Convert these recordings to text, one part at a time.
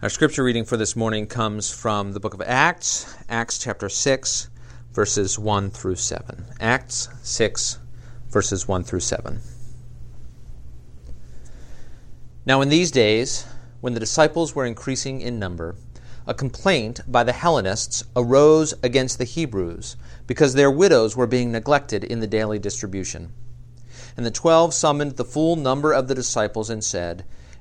Our scripture reading for this morning comes from the book of Acts, Acts chapter 6, verses 1 through 7. Acts 6, verses 1 through 7. Now, in these days, when the disciples were increasing in number, a complaint by the Hellenists arose against the Hebrews because their widows were being neglected in the daily distribution. And the twelve summoned the full number of the disciples and said,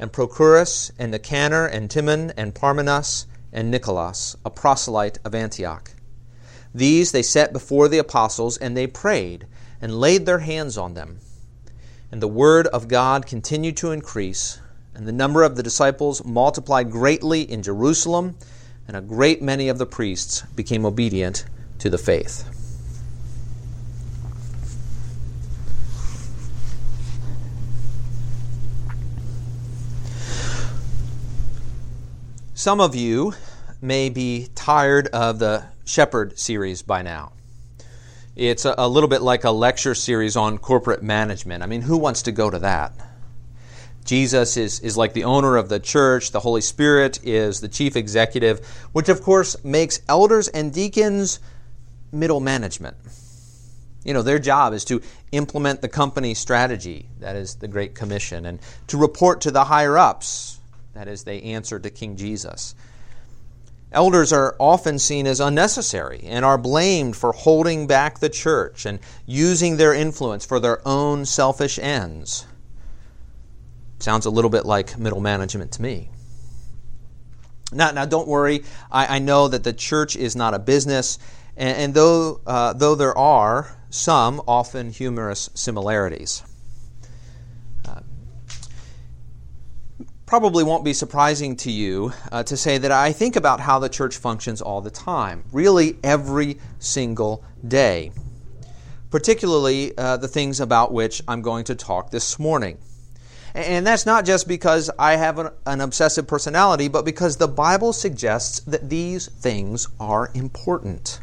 and Prochorus, and Nicanor, and Timon, and Parmenas, and Nicholas, a proselyte of Antioch. These they set before the apostles, and they prayed, and laid their hands on them. And the word of God continued to increase, and the number of the disciples multiplied greatly in Jerusalem, and a great many of the priests became obedient to the faith. Some of you may be tired of the Shepherd series by now. It's a, little bit like a lecture series on corporate management. I mean, who wants to go to that? Jesus is, is like the owner of the church, the Holy Spirit is the chief executive, which of course makes elders and deacons middle management. You know, their job is to implement the company strategy, that is the Great Commission, and to report to the higher ups, that is, they answer to King Jesus. Elders are often seen as unnecessary and are blamed for holding back the church and using their influence for their own selfish ends. Sounds a little bit like middle management to me. Now, now don't worry. I, I know that the church is not a business and, and though, uh, though there are some often humorous similarities. Probably won't be surprising to you uh, to say that I think about how the church functions all the time, really every single day, particularly uh, the things about which I'm going to talk this morning. And that's not just because I have an, an, obsessive personality, but because the Bible suggests that these things are important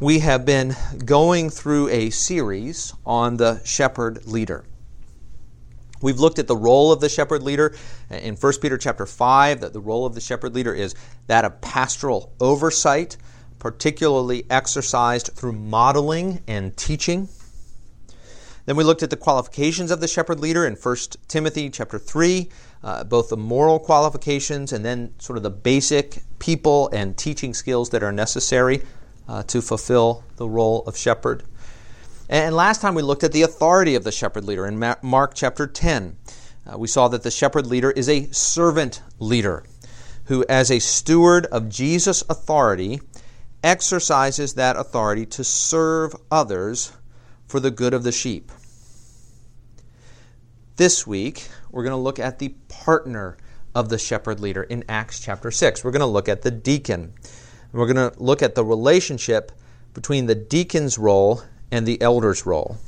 we have been going through a series on the shepherd leader. We've looked at the role of the shepherd leader in 1 Peter chapter 5 that the role of the shepherd leader is that of pastoral oversight, particularly exercised through modeling and teaching. Then we looked at the qualifications of the shepherd leader in 1 Timothy chapter 3, uh, both the moral qualifications and then sort of the basic people and teaching skills that are necessary uh, to fulfill the role of shepherd. And last time we looked at the authority of the shepherd leader in Mark chapter 10. Uh, we saw that the shepherd leader is a servant leader who, as a steward of Jesus' authority, exercises that authority to serve others for the good of the sheep. This week, we're going to look at the partner of the shepherd leader in Acts chapter 6. We're going to look at the deacon. We're going to look at the relationship between the deacon's role and the elder's role.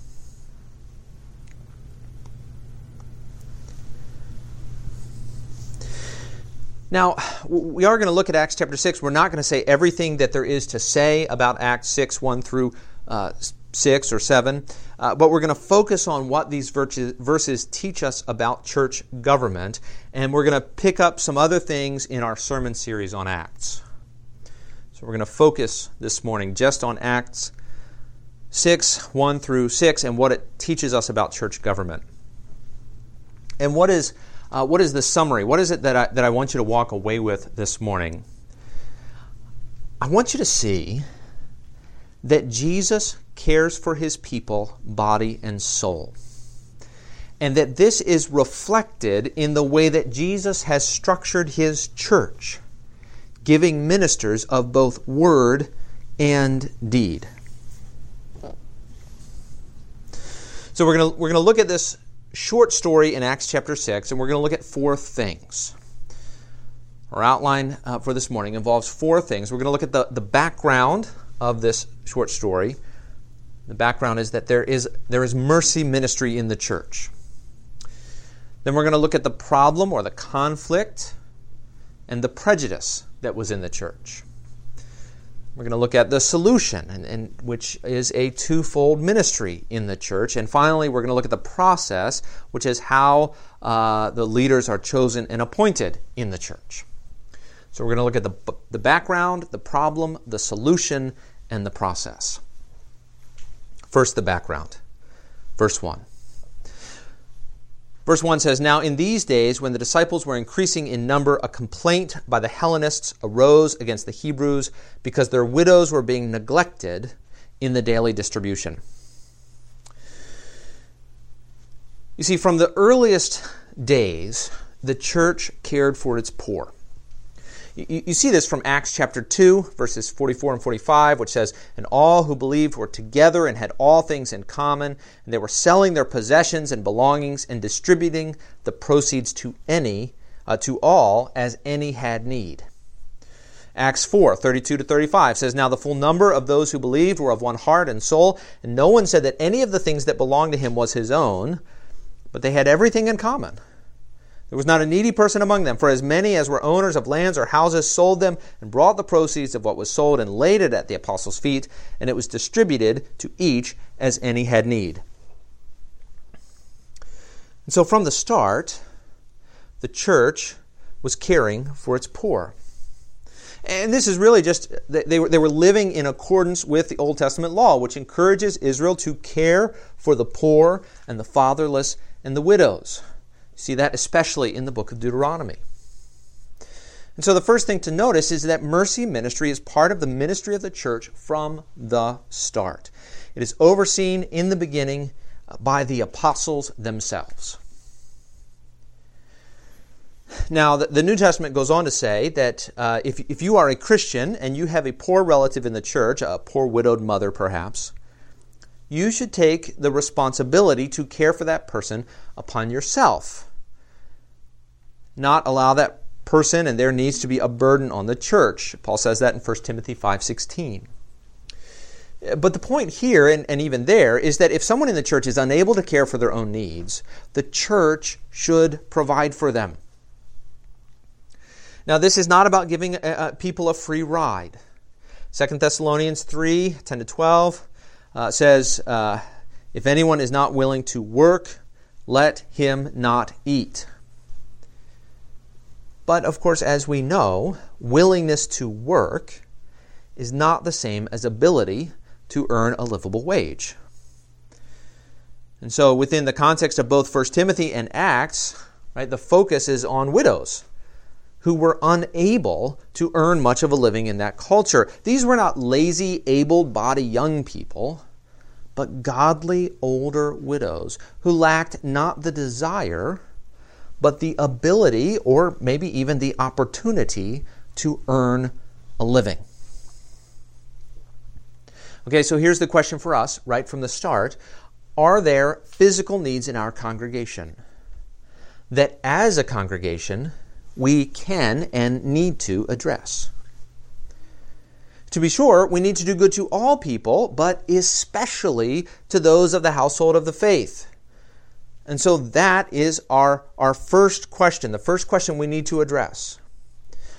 Now, we are going to look at Acts chapter 6. We're not going to say everything that there is to say about Acts 6, 1 through uh, 6 or 7, uh, but we're going to focus on what these verses teach us about church government, and we're going to pick up some other things in our sermon series on Acts. So we're going to focus this morning just on Acts 6, 1 through 6, and what it teaches us about church government. And what is, uh, what is the summary? What is it that I, that I want you to walk away with this morning? I want you to see that Jesus cares for his people, body and soul. And that this is reflected in the way that Jesus has structured his church giving ministers of both word and deed. So we're going to we're going to look at this short story in Acts chapter 6, and we're going to look at four things. Our outline uh, for this morning involves four things. We're going to look at the, the background of this short story. The background is that there is, there is mercy ministry in the church. Then we're going to look at the problem or the conflict and the prejudice that was in the church. We're going to look at the solution, and, and, which is a twofold ministry in the church. And finally, we're going to look at the process, which is how uh, the leaders are chosen and appointed in the church. So we're going to look at the, the background, the problem, the solution, and the process. First, the background. Verse 1. Verse 1 says, Now in these days, when the disciples were increasing in number, a complaint by the Hellenists arose against the Hebrews because their widows were being neglected in the daily distribution. You see, from the earliest days, the church cared for its poor. You, you, see this from Acts chapter 2, verses 44 and 45, which says, And all who believed were together and had all things in common, and they were selling their possessions and belongings and distributing the proceeds to any, uh, to all, as any had need. Acts 4, 32 to 35 says, Now the full number of those who believed were of one heart and soul, and no one said that any of the things that belonged to him was his own, but they had everything in common. There was not a needy person among them, for as many as were owners of lands or houses sold them and brought the proceeds of what was sold and laid it at the apostles' feet, and it was distributed to each as any had need. And so from the start, the church was caring for its poor. And this is really just, they were, they were living in accordance with the Old Testament law, which encourages Israel to care for the poor and the fatherless and the widows see that especially in the book of Deuteronomy. And so the first thing to notice is that mercy ministry is part of the ministry of the church from the start. It is overseen in the beginning by the apostles themselves. Now, the, New Testament goes on to say that uh, if, if you are a Christian and you have a poor relative in the church, a poor widowed mother perhaps, you should take the responsibility to care for that person upon yourself. Not allow that person and their needs to be a burden on the church. Paul says that in 1 Timothy 5:16. But the point here, and, and even there, is that if someone in the church is unable to care for their own needs, the church should provide for them. Now, this is not about giving uh, uh people a free ride. 2 Thessalonians 3 10 to 12 uh, says, uh, If anyone is not willing to work, let him not eat. But of course, as we know, willingness to work is not the same as ability to earn a livable wage. And so, within the context of both 1 Timothy and Acts, right, the focus is on widows who were unable to earn much of a living in that culture. These were not lazy, able bodied young people, but godly older widows who lacked not the desire, but the ability or maybe even the opportunity to earn a living. Okay, so here's the question for us right from the start Are there physical needs in our congregation that as a congregation we can and need to address. To be sure, we need to do good to all people, but especially to those of the household of the faith. And so that is our, our first question, the first question we need to address.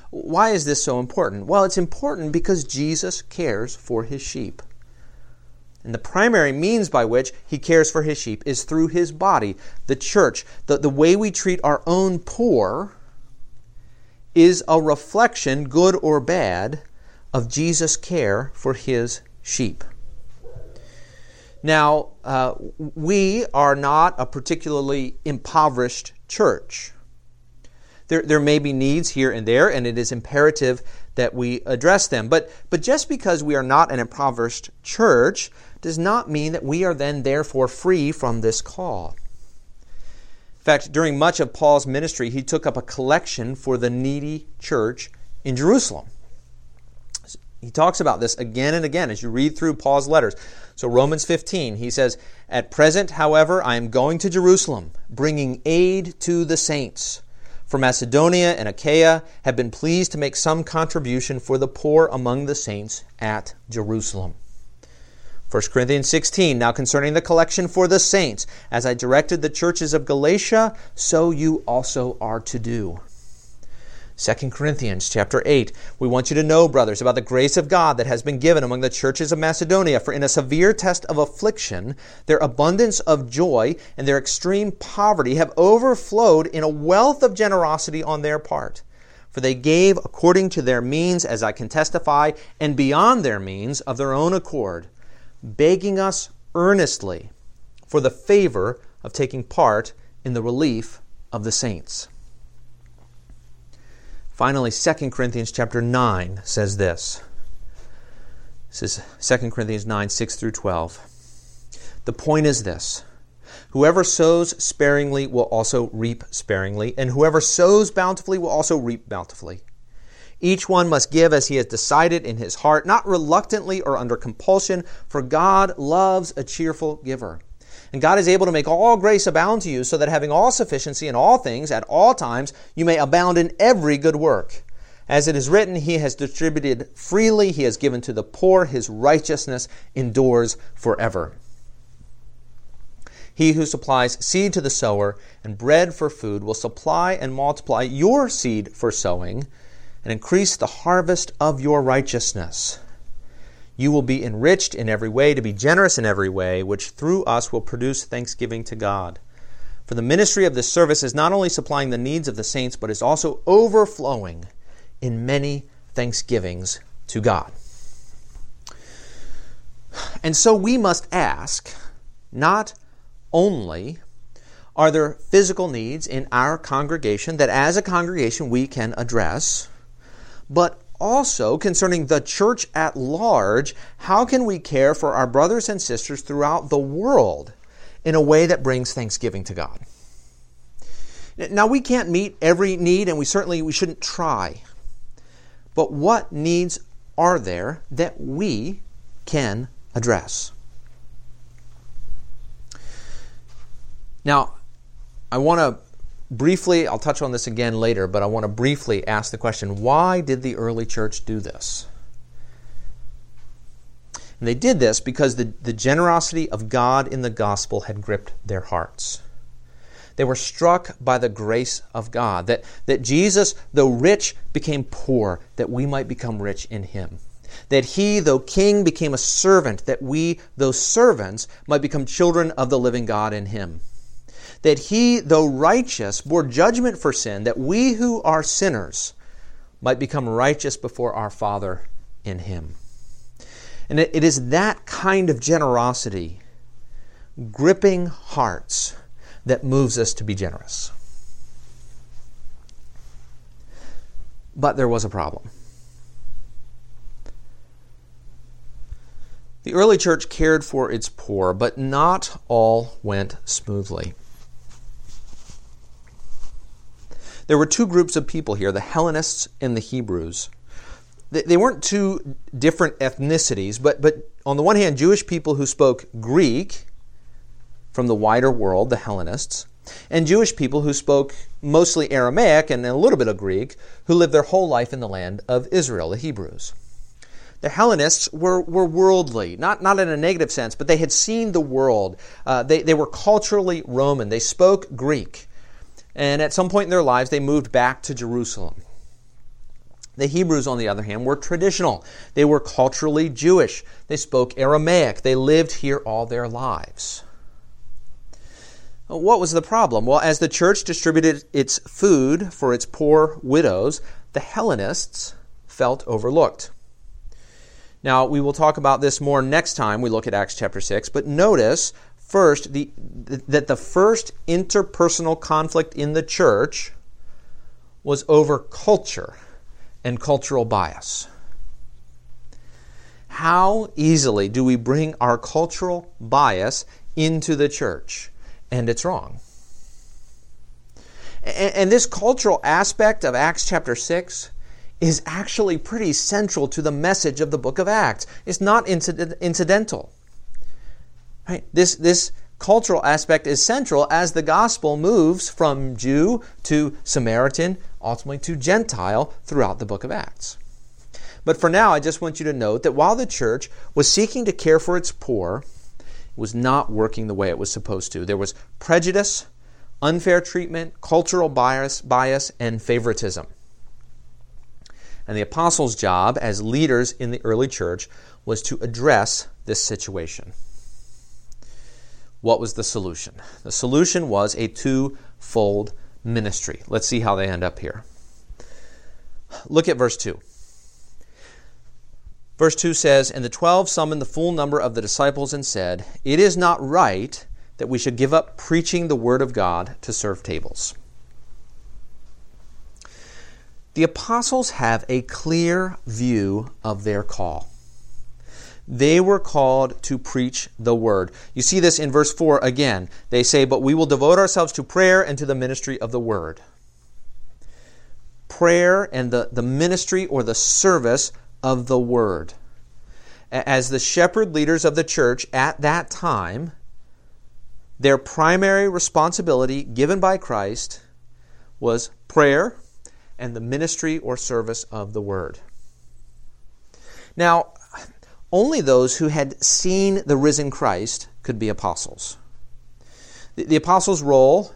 Why is this so important? Well, it's important because Jesus cares for his sheep. And the primary means by which he cares for his sheep is through his body, the church. The, the way we treat our own poor is a reflection, good or bad, of Jesus' care for his sheep. Now, uh, we are not a particularly impoverished church. There, there may be needs here and there, and it is imperative that we address them. But, but just because we are not an impoverished church does not mean that we are then therefore free from this call fact, during much of Paul's ministry, he took up a collection for the needy church in Jerusalem. He talks about this again and again as you read through Paul's letters. So, Romans 15, he says, At present, however, I am going to Jerusalem, bringing aid to the saints. for Macedonia and Achaia have been pleased to make some contribution for the poor among the saints at Jerusalem. 1 Corinthians 16, now concerning the collection for the saints, as I directed the churches of Galatia, so you also are to do. 2 Corinthians chapter 8. We want you to know, brothers, about the grace of God that has been given among the churches of Macedonia. For in a severe test of affliction, their abundance of joy and their extreme poverty have overflowed in a wealth of generosity on their part. For they gave according to their means, as I can testify, and beyond their means of their own accord, begging us earnestly for the favor of taking part in the relief of the saints. Finally, 2 Corinthians chapter 9 says this. This is 2 Corinthians 9, 6 through 12. The point is this Whoever sows sparingly will also reap sparingly, and whoever sows bountifully will also reap bountifully. Each one must give as he has decided in his heart, not reluctantly or under compulsion, for God loves a cheerful giver. And God is able to make all grace abound to you, so that having all sufficiency in all things at all times, you may abound in every good work. As it is written, He has distributed freely, He has given to the poor, His righteousness endures forever. He who supplies seed to the sower and bread for food will supply and multiply your seed for sowing and increase the harvest of your righteousness you will be enriched in every way to be generous in every way, which through us will produce thanksgiving to God. For the ministry of this service is not only supplying the needs of the saints, but is also overflowing in many thanksgivings to God. And so we must ask not only are there physical needs in our congregation that as a congregation we can address, but also concerning the church at large, how can we care for our brothers and sisters throughout the world in a way that brings thanksgiving to God? Now we can't meet every need and we certainly we shouldn't try. But what needs are there that we can address? Now, I want to briefly, I'll touch on this again later, but I want to briefly ask the question why did the early church do this? And they did this because the, the generosity of God in the gospel had gripped their hearts. They were struck by the grace of God, that, that Jesus, though rich, became poor, that we might become rich in him. That he, though king, became a servant, that we, though servants, might become children of the living God in him that he, though righteous, bore judgment for sin, that we who are sinners might become righteous before our Father in him. And it is that kind of generosity, gripping hearts, that moves us to be generous. But there was a problem. The early church cared for its poor, but not all went smoothly. There were two groups of people here the Hellenists and the Hebrews. They weren't two different ethnicities, but, but on the one hand, Jewish people who spoke Greek from the wider world, the Hellenists, and Jewish people who spoke mostly Aramaic and a little bit of Greek, who lived their whole life in the land of Israel, the Hebrews. The Hellenists were, were worldly, not, not in a negative sense, but they had seen the world. Uh, they, they were culturally Roman. They spoke Greek and at some point in their lives, they moved back to Jerusalem. The Hebrews, on the other hand, were traditional. They were culturally Jewish. They spoke Aramaic. They lived here all their lives. What was the problem? Well, as the church distributed its food for its poor widows, the Hellenists felt overlooked. Now, we will talk about this more next time we look at Acts chapter 6, but notice First, the, that the first interpersonal conflict in the church was over culture and cultural bias. How easily do we bring our cultural bias into the church? And it's wrong. And, and this cultural aspect of Acts chapter 6 is actually pretty central to the message of the book of Acts. It's not incidental. Right? This, this cultural aspect is central as the gospel moves from Jew to Samaritan, ultimately to Gentile throughout the book of Acts. But for now, I just want you to note that while the church was seeking to care for its poor, it was not working the way it was supposed to. There was prejudice, unfair treatment, cultural bias, bias and favoritism. And the apostles' job as leaders in the early church was to address this situation. What was the solution? The solution was a two-fold ministry. Let's see how they end up here. Look at verse 2. Verse 2 says, And the twelve summoned the full number of the disciples and said, It is not right that we should give up preaching the word of God to serve tables. The apostles have a clear view of their call. They were called to preach the word. You see this in verse 4 again. They say, But we will devote ourselves to prayer and to the ministry of the word. Prayer and the, the ministry or the service of the word. As the shepherd leaders of the church at that time, their primary responsibility given by Christ was prayer and the ministry or service of the word. Now, only those who had seen the risen Christ could be apostles. The, the apostles' role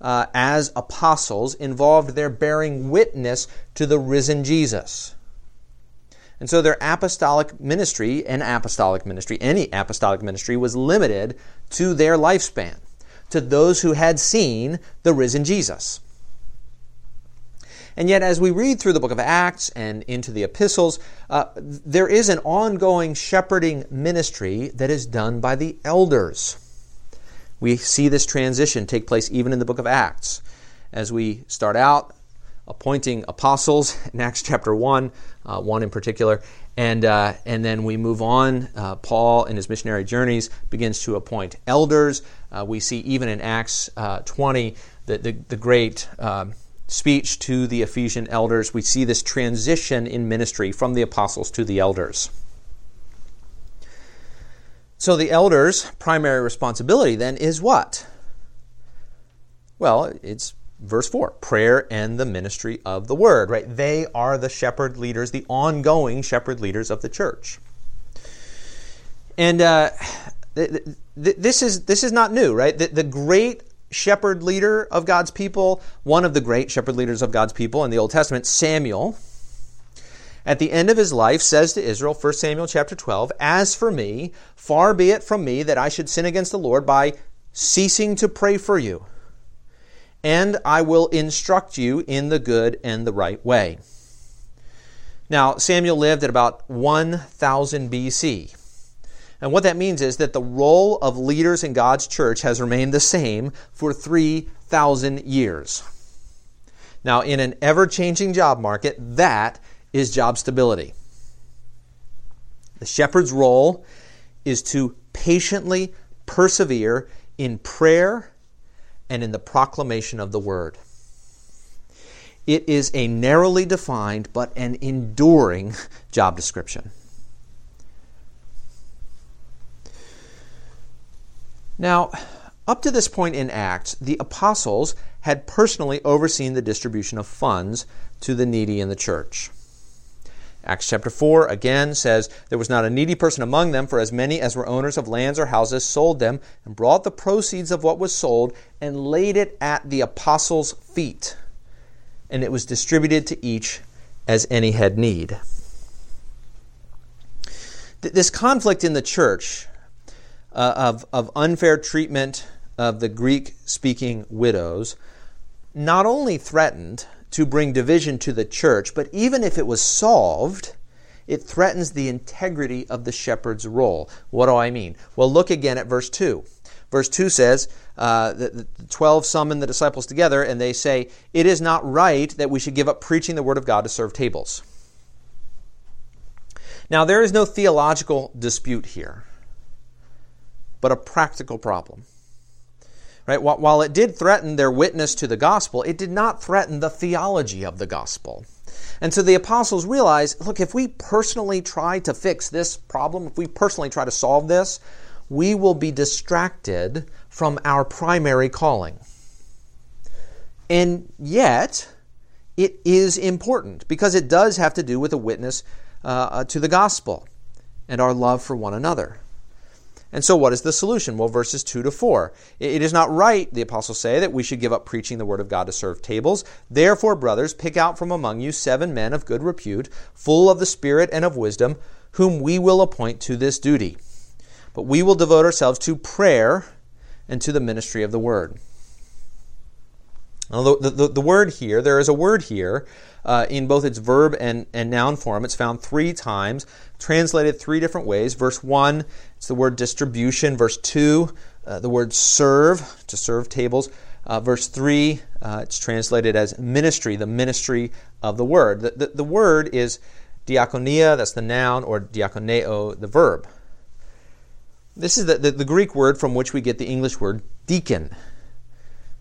uh, as apostles involved their bearing witness to the risen Jesus. And so their apostolic ministry, an apostolic ministry, any apostolic ministry, was limited to their lifespan, to those who had seen the risen Jesus. And yet, as we read through the book of Acts and into the epistles, uh, there is an ongoing shepherding ministry that is done by the elders. We see this transition take place even in the book of Acts. As we start out appointing apostles in Acts chapter 1, uh, one in particular, and, uh, and then we move on. Uh, Paul, in his missionary journeys, begins to appoint elders. Uh, we see even in Acts uh, 20 the, the, the great um, speech to the Ephesian elders, we see this transition in ministry from the apostles to the elders. So the elders' primary responsibility then is what? Well, it's verse 4 prayer and the ministry of the word, right? They are the shepherd leaders, the ongoing shepherd leaders of the church. And uh, th- th- this, is, this is not new, right? The, the great shepherd leader of God's people, one of the great shepherd leaders of God's people in the Old Testament, Samuel, at the end of his life says to Israel, 1 Samuel chapter 12, As for me, far be it from me that I should sin against the Lord by ceasing to pray for you. And I will instruct you in the good and the right way. Now, Samuel lived at about 1000 BC. And what that means is that the role of leaders in God's church has remained the same for 3,000 years. Now, in an ever changing job market, that is job stability. The shepherd's role is to patiently persevere in prayer and in the proclamation of the word. It is a narrowly defined but an enduring job description. Now, up to this point in Acts, the apostles had personally overseen the distribution of funds to the needy in the church. Acts chapter 4 again says, There was not a needy person among them, for as many as were owners of lands or houses sold them, and brought the proceeds of what was sold, and laid it at the apostles' feet. And it was distributed to each as any had need. This conflict in the church uh, of, of unfair treatment of the Greek speaking widows not only threatened to bring division to the church, but even if it was solved, it threatens the integrity of the shepherd's role. What do I mean? Well, look again at verse 2. Verse 2 says, uh, the, the 12 summon the disciples together and they say, It is not right that we should give up preaching the word of God to serve tables. Now, there is no theological dispute here but a practical problem. Right? While it did threaten their witness to the gospel, it did not threaten the theology of the gospel. And so the apostles realized look, if we personally try to fix this problem, if we personally try to solve this, we will be distracted from our primary calling. And yet, it is important because it does have to do with a witness uh, uh to the gospel and our love for one another. And so, what is the solution? Well, verses 2 to 4. It is not right, the apostles say, that we should give up preaching the word of God to serve tables. Therefore, brothers, pick out from among you seven men of good repute, full of the Spirit and of wisdom, whom we will appoint to this duty. But we will devote ourselves to prayer and to the ministry of the word. Now, the, the, the word here, there is a word here uh, in both its verb and, and noun form. It's found three times, translated three different ways. Verse 1, it's the word distribution. Verse 2, uh, the word serve, to serve tables. Uh, verse 3, uh, it's translated as ministry, the ministry of the word. The, the, the word is diakonia, that's the noun, or diakoneo, the verb. This is the, the, the Greek word from which we get the English word deacon.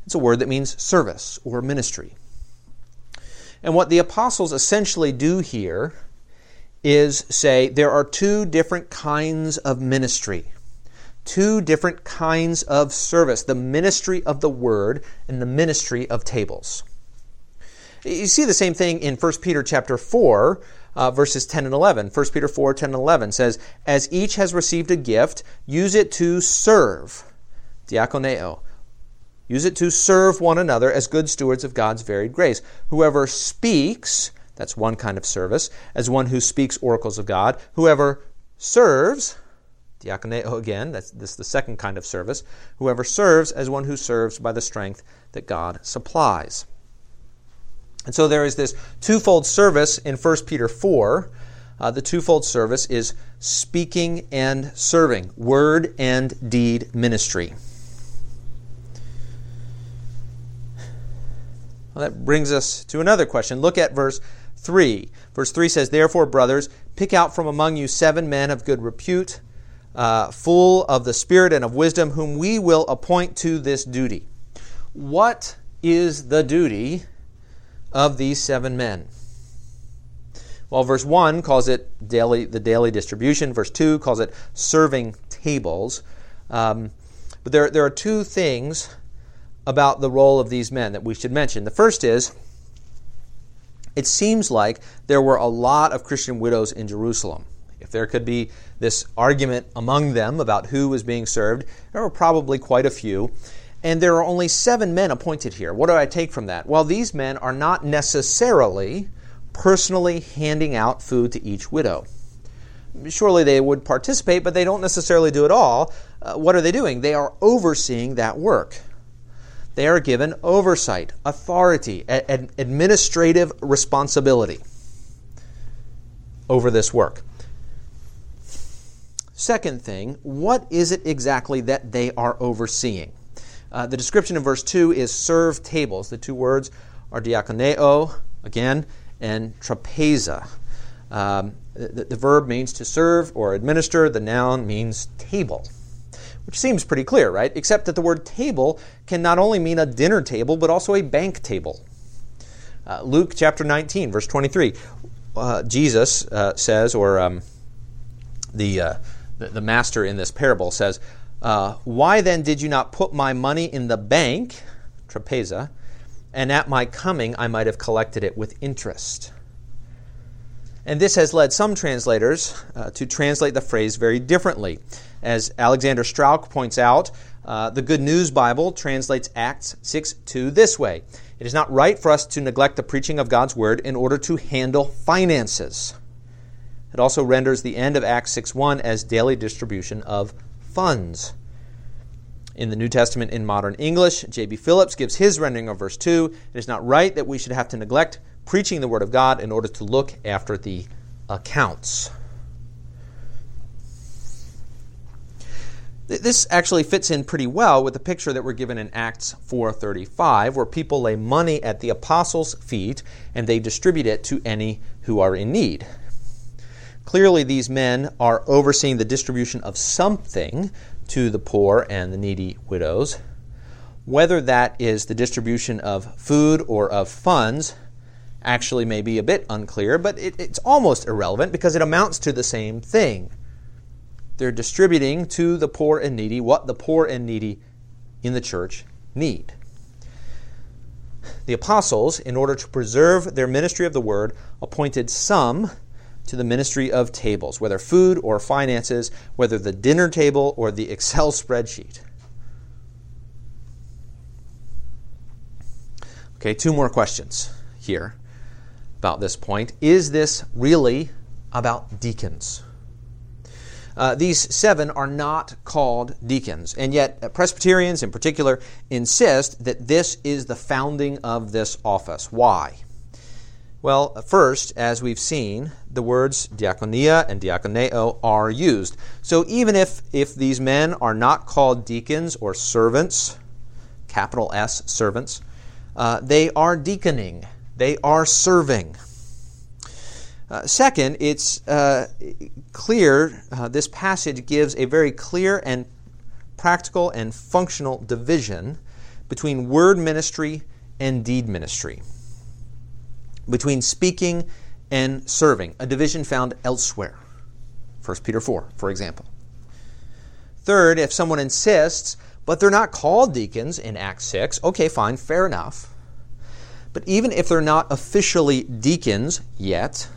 It's a word that means service or ministry. And what the apostles essentially do here is say there are two different kinds of ministry, two different kinds of service the ministry of the word and the ministry of tables. You see the same thing in 1 Peter chapter 4, uh, verses 10 and 11. 1 Peter 4, 10 and 11 says, As each has received a gift, use it to serve, diakoneo, Use it to serve one another as good stewards of God's varied grace. Whoever speaks, that's one kind of service, as one who speaks oracles of God. Whoever serves, diakoneo again, that's this is the second kind of service. Whoever serves as one who serves by the strength that God supplies. And so there is this twofold service in 1 Peter 4. Uh, the twofold service is speaking and serving, word and deed ministry. Well, that brings us to another question. Look at verse 3. Verse 3 says, Therefore, brothers, pick out from among you seven men of good repute, uh, full of the Spirit and of wisdom, whom we will appoint to this duty. What is the duty of these seven men? Well, verse 1 calls it daily, the daily distribution. Verse 2 calls it serving tables. Um, but there, there are two things about the role of these men that we should mention. The first is it seems like there were a lot of Christian widows in Jerusalem. If there could be this argument among them about who was being served, there were probably quite a few. And there are only seven men appointed here. What do I take from that? Well, these men are not necessarily personally handing out food to each widow. Surely they would participate, but they don't necessarily do it all. Uh, what are they doing? They are overseeing that work they are given oversight, authority, a- administrative responsibility over this work. Second thing, what is it exactly that they are overseeing? Uh, the description in verse 2 is serve tables. The two words are diakoneo, again, and trapeza. Um, the, the verb means to serve or administer, the noun means table which seems pretty clear, right? Except that the word table can not only mean a dinner table, but also a bank table. Uh, Luke chapter 19, verse 23, uh, Jesus uh, says, or um, the, uh, the, the, master in this parable says, uh, Why then did you not put my money in the bank, trapeza, and at my coming I might have collected it with interest? And this has led some translators uh, to translate the phrase very differently. As Alexander Strauch points out, uh, the Good News Bible translates Acts 6 2 this way It is not right for us to neglect the preaching of God's word in order to handle finances. It also renders the end of Acts 6 1 as daily distribution of funds. In the New Testament in modern English, J.B. Phillips gives his rendering of verse 2 It is not right that we should have to neglect preaching the Word of God in order to look after the accounts. This actually fits in pretty well with the picture that we're given in Acts 4:35 where people lay money at the apostles' feet and they distribute it to any who are in need. Clearly these men are overseeing the distribution of something to the poor and the needy widows. Whether that is the distribution of food or of funds actually may be a bit unclear, but it, it's almost irrelevant because it amounts to the same thing. They're distributing to the poor and needy what the poor and needy in the church need. The apostles, in order to preserve their ministry of the word, appointed some to the ministry of tables, whether food or finances, whether the dinner table or the Excel spreadsheet. Okay, two more questions here about this point. Is this really about deacons? Uh, these seven are not called deacons, and yet Presbyterians in particular insist that this is the founding of this office. Why? Well, first, as we've seen, the words diaconia and diaconeo are used. So even if, if these men are not called deacons or servants, capital S, servants, uh, they are deaconing, they are serving. Uh, second, it's uh, clear, uh, this passage gives a very clear and practical and functional division between word ministry and deed ministry, between speaking and serving, a division found elsewhere. 1 Peter 4, for example. Third, if someone insists, but they're not called deacons in Acts 6, okay, fine, fair enough. But even if they're not officially deacons yet,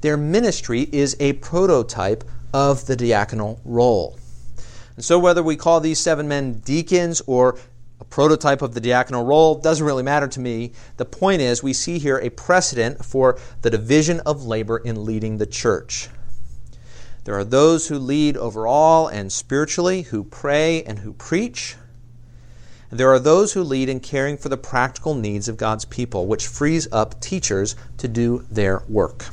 their ministry is a prototype of the diaconal role. And so, whether we call these seven men deacons or a prototype of the diaconal role doesn't really matter to me. The point is, we see here a precedent for the division of labor in leading the church. There are those who lead overall and spiritually, who pray and who preach. There are those who lead in caring for the practical needs of God's people, which frees up teachers to do their work.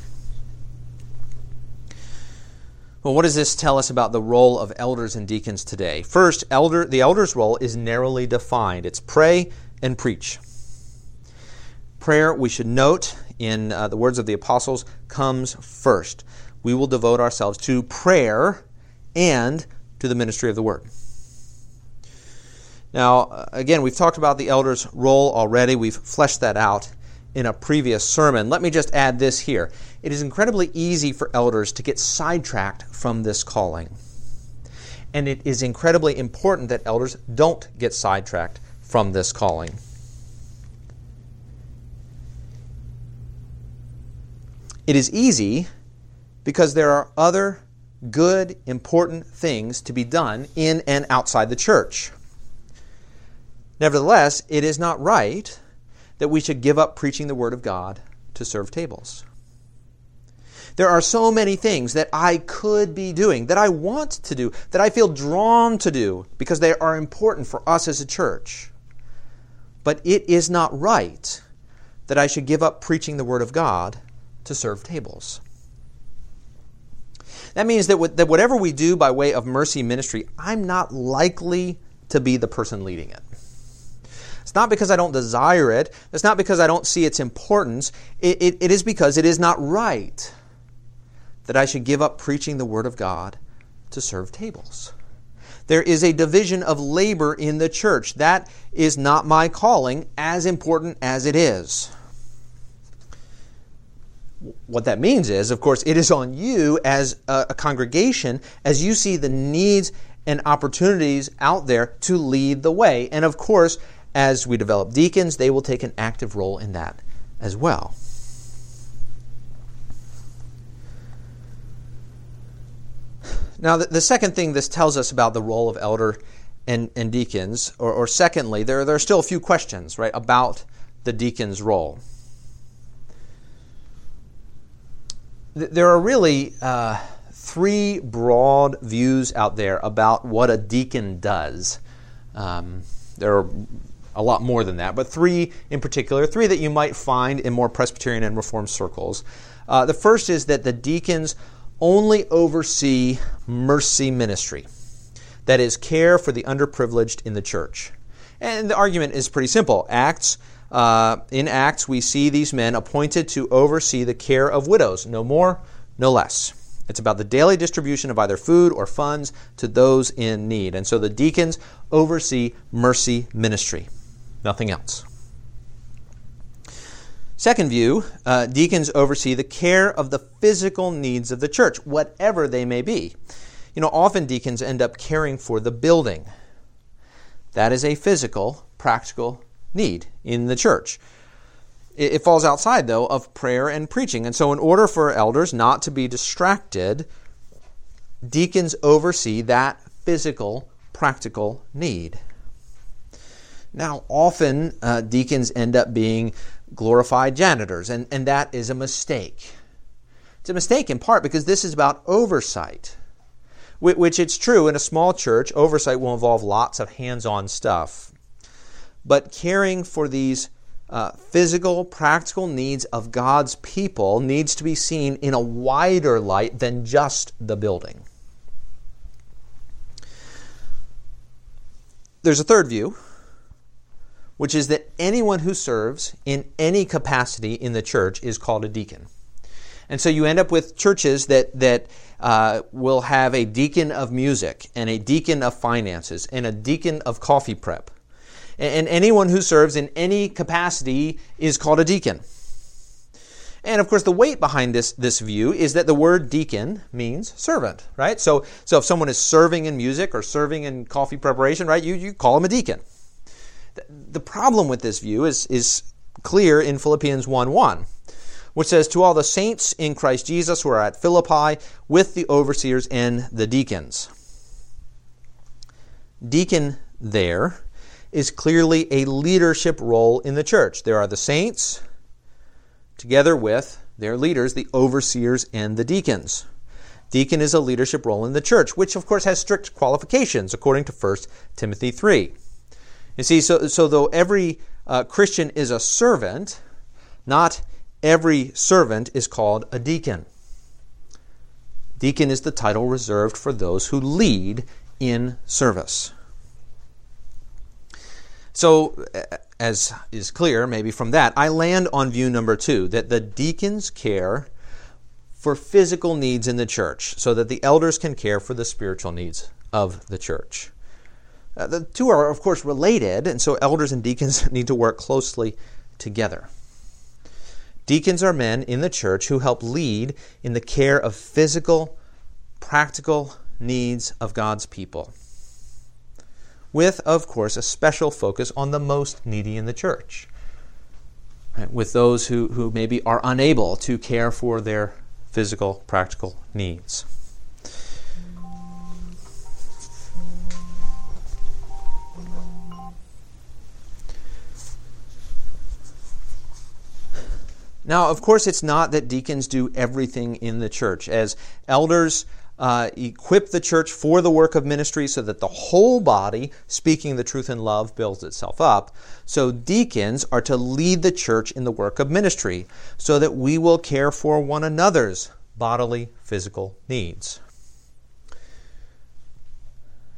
Well, what does this tell us about the role of elders and deacons today? First, elder, the elder's role is narrowly defined. It's pray and preach. Prayer, we should note in uh, the words of the apostles, comes first. We will devote ourselves to prayer and to the ministry of the word. Now, uh, again, we've talked about the elder's role already. We've fleshed that out in a previous sermon. Let me just add this here. It is incredibly easy for elders to get sidetracked from this calling. And it is incredibly important that elders don't get sidetracked from this calling. It is easy because there are other good, important things to be done in and outside the church. Nevertheless, it is not right that we should give up preaching the Word of God to serve tables. There are so many things that I could be doing, that I want to do, that I feel drawn to do because they are important for us as a church. But it is not right that I should give up preaching the Word of God to serve tables. That means that, that whatever we do by way of mercy ministry, I'm not likely to be the person leading it. It's not because I don't desire it. It's not because I don't see its importance. It, it, it is because it is not right that I should give up preaching the Word of God to serve tables. There is a division of labor in the church. That is not my calling, as important as it is. What that means is, of course, it is on you as a, congregation, as you see the needs and opportunities out there to lead the way. And of course, as we develop deacons, they will take an active role in that as well. Now, the, the, second thing this tells us about the role of elder and, and deacons, or, or secondly, there, there are still a few questions, right, about the deacon's role. There are really uh, three broad views out there about what a deacon does. Um, there are a lot more than that, but three in particular, three that you might find in more Presbyterian and Reformed circles. Uh, the first is that the deacons only oversee mercy ministry, that is, care for the underprivileged in the church. And the argument is pretty simple. Acts, uh, in Acts, we see these men appointed to oversee the care of widows, no more, no less. It's about the daily distribution of either food or funds to those in need. And so the deacons oversee mercy ministry nothing else. Second view uh, deacons oversee the care of the physical needs of the church, whatever they may be. You know, often deacons end up caring for the building. That is a physical, practical need in the church. It, it falls outside, though, of prayer and preaching. And so, in order for elders not to be distracted, deacons oversee that physical, practical need. Now, often uh, deacons end up being glorified janitors, and, and that is a mistake. It's a mistake in part because this is about oversight, which it's true in a small church, oversight will involve lots of hands on stuff. But caring for these uh, physical, practical needs of God's people needs to be seen in a wider light than just the building. There's a third view, which is that anyone who serves in any capacity in the church is called a deacon. And so you end up with churches that, that uh, will have a deacon of music, and a deacon of finances, and a deacon of coffee prep. And, and anyone who serves in any capacity is called a deacon. And of course, the weight behind this, this view is that the word deacon means servant, right? So, so if someone is serving in music or serving in coffee preparation, right, you, you call them a deacon. The, problem with this view is, is clear in Philippians 1 1, which says, To all the saints in Christ Jesus who are at Philippi with the overseers and the deacons. Deacon there is clearly a leadership role in the church. There are the saints, together with their leaders, the overseers and the deacons. Deacon is a leadership role in the church, which of course has strict qualifications according to 1 Timothy 3. You see, so, so though every uh, Christian is a servant, not every servant is called a deacon. Deacon is the title reserved for those who lead in service. So, as is clear maybe from that, I land on view number two that the deacons care for physical needs in the church so that the elders can care for the spiritual needs of the church. Uh, the two are, of course, related, and so elders and deacons need to work closely together. Deacons are men in the church who help lead in the care of physical, practical needs of God's people with, of course, a special focus on the most needy in the church. Right? With those who, who maybe are unable to care for their physical, practical needs. Now, of course, it's not that deacons do everything in the church. As elders, uh, equip the church for the work of ministry so that the whole body, speaking the truth in love, builds itself up. So deacons are to lead the church in the work of ministry so that we will care for one another's bodily, physical needs.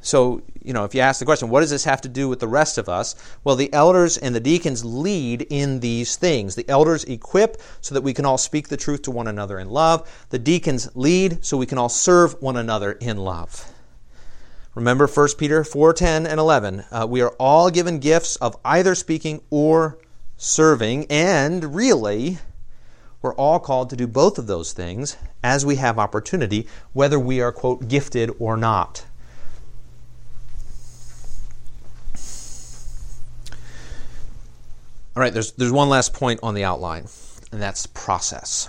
So, you know, if you ask the question, what does this have to do with the rest of us? Well, the elders and the deacons lead in these things. The elders equip so that we can all speak the truth to one another in love. The deacons lead so we can all serve one another in love. Remember 1 Peter 4:10 and 11. Uh, we are all given gifts of either speaking or serving, and really, we're all called to do both of those things as we have opportunity, whether we are, quote, gifted or not. All right, there's, there's one last point on the outline, and that's process.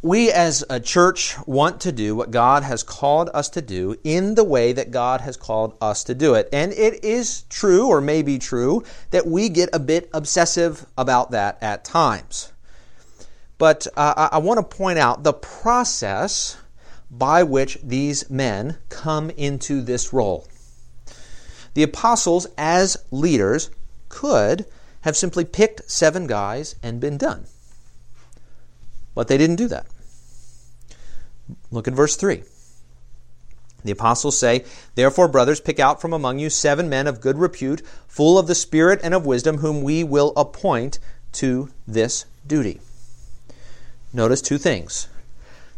We as a church want to do what God has called us to do in the way that God has called us to do it. And it is true, or may be true, that we get a bit obsessive about that at times. But uh, I want to point out the process by which these men come into this role. The apostles, as leaders, could have simply picked seven guys and been done. But they didn't do that. Look at verse 3. The apostles say, Therefore, brothers, pick out from among you seven men of good repute, full of the Spirit and of wisdom, whom we will appoint to this duty. Notice two things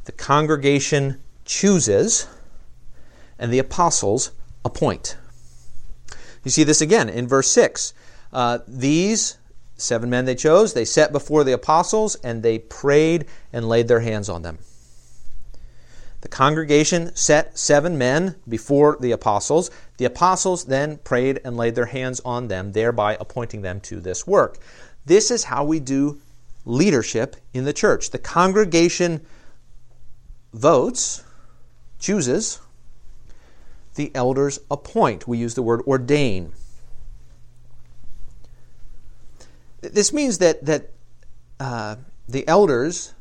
the congregation chooses, and the apostles appoint. You see this again in verse 6. Uh, these seven men they chose, they set before the apostles, and they prayed and laid their hands on them. The congregation set seven men before the apostles. The apostles then prayed and laid their hands on them, thereby appointing them to this work. This is how we do leadership in the church. The congregation votes, chooses, the elders appoint. We use the word ordain. This means that, that uh, the elders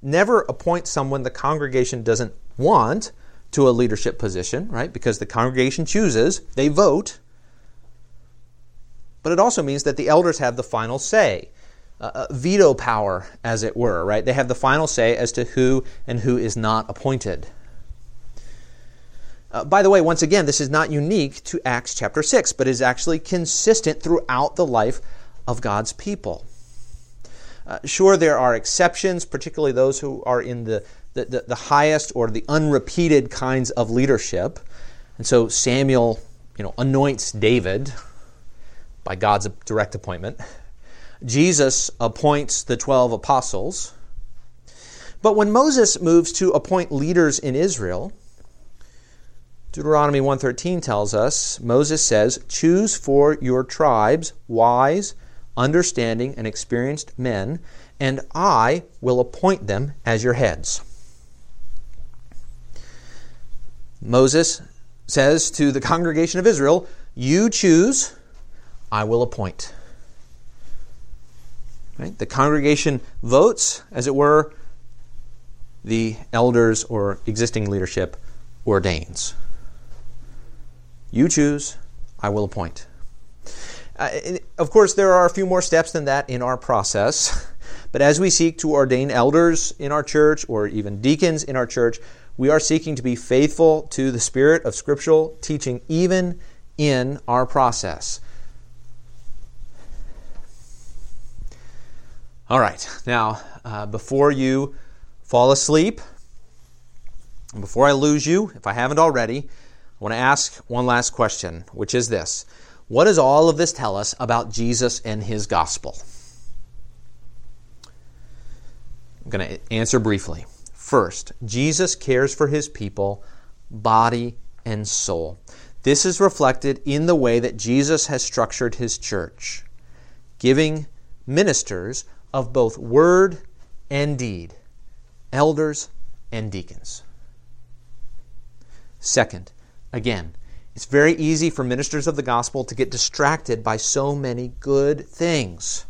never appoint someone the congregation doesn't want to a leadership position, right? Because the congregation chooses, they vote. But it also means that the elders have the final say, uh, veto power, as it were, right? They have the final say as to who and who is not appointed. Uh, by the way, once again, this is not unique to Acts chapter 6, but is actually consistent throughout the life of God's people. Uh, sure, there are exceptions, particularly those who are in the, the, the, the highest or the unrepeated kinds of leadership. And so Samuel, you know, anoints David by God's direct appointment. Jesus appoints the 12 apostles. But when Moses moves to appoint leaders in Israel, Deuteronomy 1:13 tells us, Moses says, "Choose for your tribes wise, understanding and experienced men, and I will appoint them as your heads." Moses says to the congregation of Israel, "You choose, I will appoint." Right? The congregation votes, as it were, the elders or existing leadership ordains. You choose, I will appoint. Uh, of course, there are a few more steps than that in our process, but as we seek to ordain elders in our church or even deacons in our church, we are seeking to be faithful to the spirit of scriptural teaching even in our process. All right, now, uh, before you fall asleep, before I lose you, if I haven't already, I want to ask one last question, which is this What does all of this tell us about Jesus and his gospel? I'm going to answer briefly. First, Jesus cares for his people, body and soul. This is reflected in the way that Jesus has structured his church, giving ministers of both word and deed, elders and deacons. Second, again, it's very easy for ministers of the gospel to get distracted by so many good things.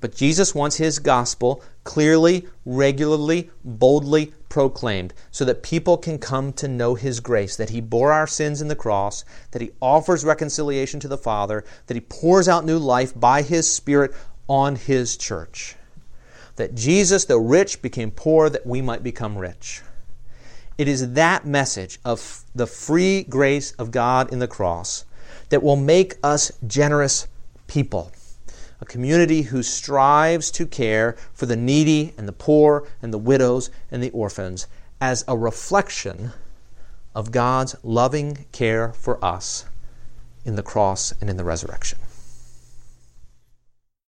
But Jesus wants his gospel clearly, regularly, boldly proclaimed so that people can come to know his grace, that he bore our sins in the cross, that he offers reconciliation to the Father, that he pours out new life by his Spirit on his church. That Jesus, though rich, became poor that we might become rich. It is that message of the free grace of God in the cross that will make us generous people. A community who strives to care for the needy and the poor and the widows and the orphans as a reflection of God's loving care for us in the cross and in the resurrection.